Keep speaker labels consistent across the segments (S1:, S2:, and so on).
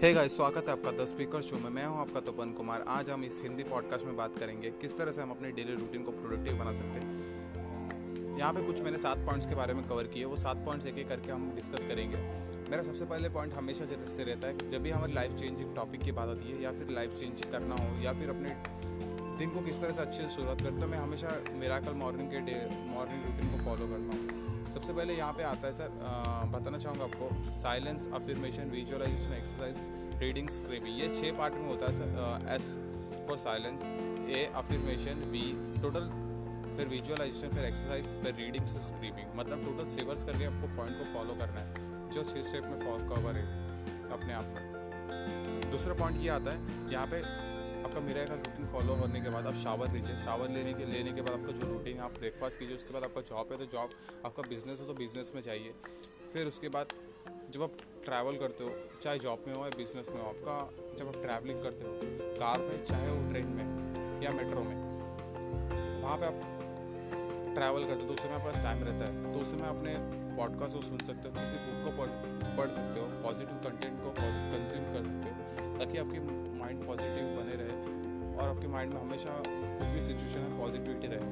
S1: Hey guys स्वागत है आपका द स्पीकर शो में। मैं हूँ आपका तपन कुमार। आज हम इस हिंदी पॉडकास्ट में बात करेंगे किस तरह से हम अपने डेली रूटीन को प्रोडक्टिव बना सकते हैं। यहाँ पे कुछ मैंने सात पॉइंट्स के बारे में कवर किए, वो सात पॉइंट्स एक एक करके हम डिस्कस करेंगे। मेरा सबसे पहले पॉइंट हमेशा से रहता है, जब भी हमारी लाइफ चेंजिंग टॉपिक की बात आती है, या फिर लाइफ चेंज करना हो, या फिर अपने दिन को किस तरह से अच्छे से शुरुआत करता हूँ मैं हमेशा मेराकल मॉर्निंग के डे मॉर्निंग रूटीन को फॉलो करता हूँ। सबसे पहले यहाँ पे आता है सर बताना चाहूँगा आपको silence affirmation visualisation exercise reading screaming ये छः पार्ट में होता है sir S for silence A affirmation V total फिर विजुअलाइजेशन फिर एक्सरसाइज फिर रीडिंग से स्क्रीमिंग मतलब टोटल सेवर्स करके आपको पॉइंट को फॉलो करना है, जो छः स्टेप में फॉलो कवर है अपने आप में। दूसरा पॉइंट ये आता है, यहाँ पे आपका मेरा का रूटीन फॉलो करने के बाद आप शावर लीजिए। शावर लेने के लेने के बाद आपका जो रूटीन है, आप ब्रेकफास्ट कीजिए, उसके बाद आपका जॉब है तो जॉब आपका बिज़नेस हो तो बिज़नेस में जाइए। फिर उसके बाद जब आप ट्रैवल करते हो, चाहे जॉब में हो या बिज़नेस में हो, आपका जब आप ट्रैवलिंग करते हो कार में, चाहे वो ट्रेन में या मेट्रो में, वहाँ पे आप ट्रैवल करते हो। तो उस समय आपका टाइम रहता है। तो उस समय अपने पॉडकास्ट को सुन सकते हो, किसी बुक को पढ़ पढ़ सकते हो पॉजिटिव कंटेंट को कंज्यूम कर सकते हो, ताकि आपकी माइंड पॉजिटिव बने। और आपके माइंड में हमेशा कुछ भी सिचुएशन में पॉजिटिविटी रहे।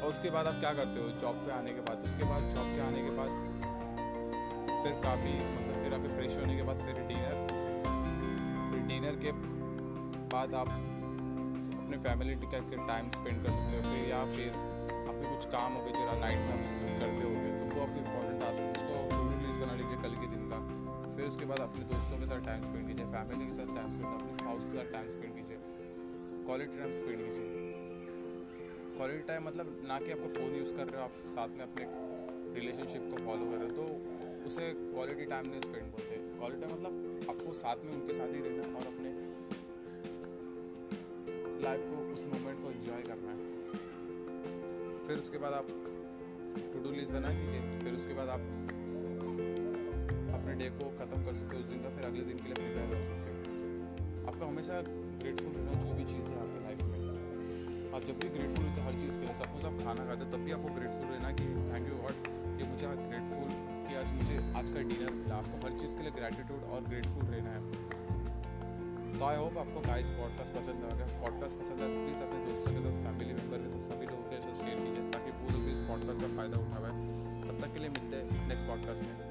S1: और उसके बाद आप क्या करते हो? जॉब पे आने के बाद, उसके बाद जॉब के आने के बाद फिर काफ़ी मतलब फिर आपके फ्रेश होने के बाद फिर डिनर फिर डिनर के बाद आप अपने फैमिली के टाइम स्पेंड कर सकते हो। फिर या फिर आपके कुछ काम हो गए जो नाइट में आप करते हो तो वो आपके इंपॉर्टेंट टास्क उसको फिर उसके बाद अपने दोस्तों के साथ टाइम स्पेंड कीजिए फैमिली के साथ टाइम स्पेंड अपने हाउस के साथ टाइम स्पेंड कीजिए। क्वालिटी टाइम स्पेंड कीजिए। क्वालिटी टाइम मतलब ना कि आपको फ़ोन यूज़ कर रहे हो, आप साथ में अपने रिलेशनशिप को फॉलो कर रहे हो तो उसे क्वालिटी टाइम नहीं स्पेंड बोलते। क्वालिटी टाइम मतलब आपको साथ में उनके साथ ही रहना और अपने लाइफ को उस मोमेंट को एंजॉय करना। है फिर उसके बाद आप टू डू लिस्ट बना कीजिए, फिर उसके बाद आप अपने डे को ख़त्म कर सकते हो, उस दिन का फिर अगले दिन के लिए प्रिपेयर हो सकते हो। आपका हमेशा ग्रेटफुल रहना जो भी चीज़ है आपकी लाइफ में। आप जब भी ग्रेटफुल होते हर चीज़ के लिए सपोज़ आप खाना खाते हो, तब भी आपको ग्रेटफुल रहना कि थैंक यू गॉड कि मुझे ग्रेटफुल कि आज मुझे आज का डिनर मिला। आपको हर चीज़ के लिए ग्रेटिट्यूड और ग्रेटफुल रहना है। तो आई होप आपको गाइस पॉडकास्ट पसंद आ गया। पॉडकास्ट पसंद आया तो प्लीज़ अपने दोस्तों के साथ फैमिली मेंबर के साथ, सभी लोगों के साथ शेयर कीजिए ताकि वो लोग भी इस पॉडकास्ट का फ़ायदा उठावे तब तक के लिए मिलते हैं नेक्स्ट पॉडकास्ट में.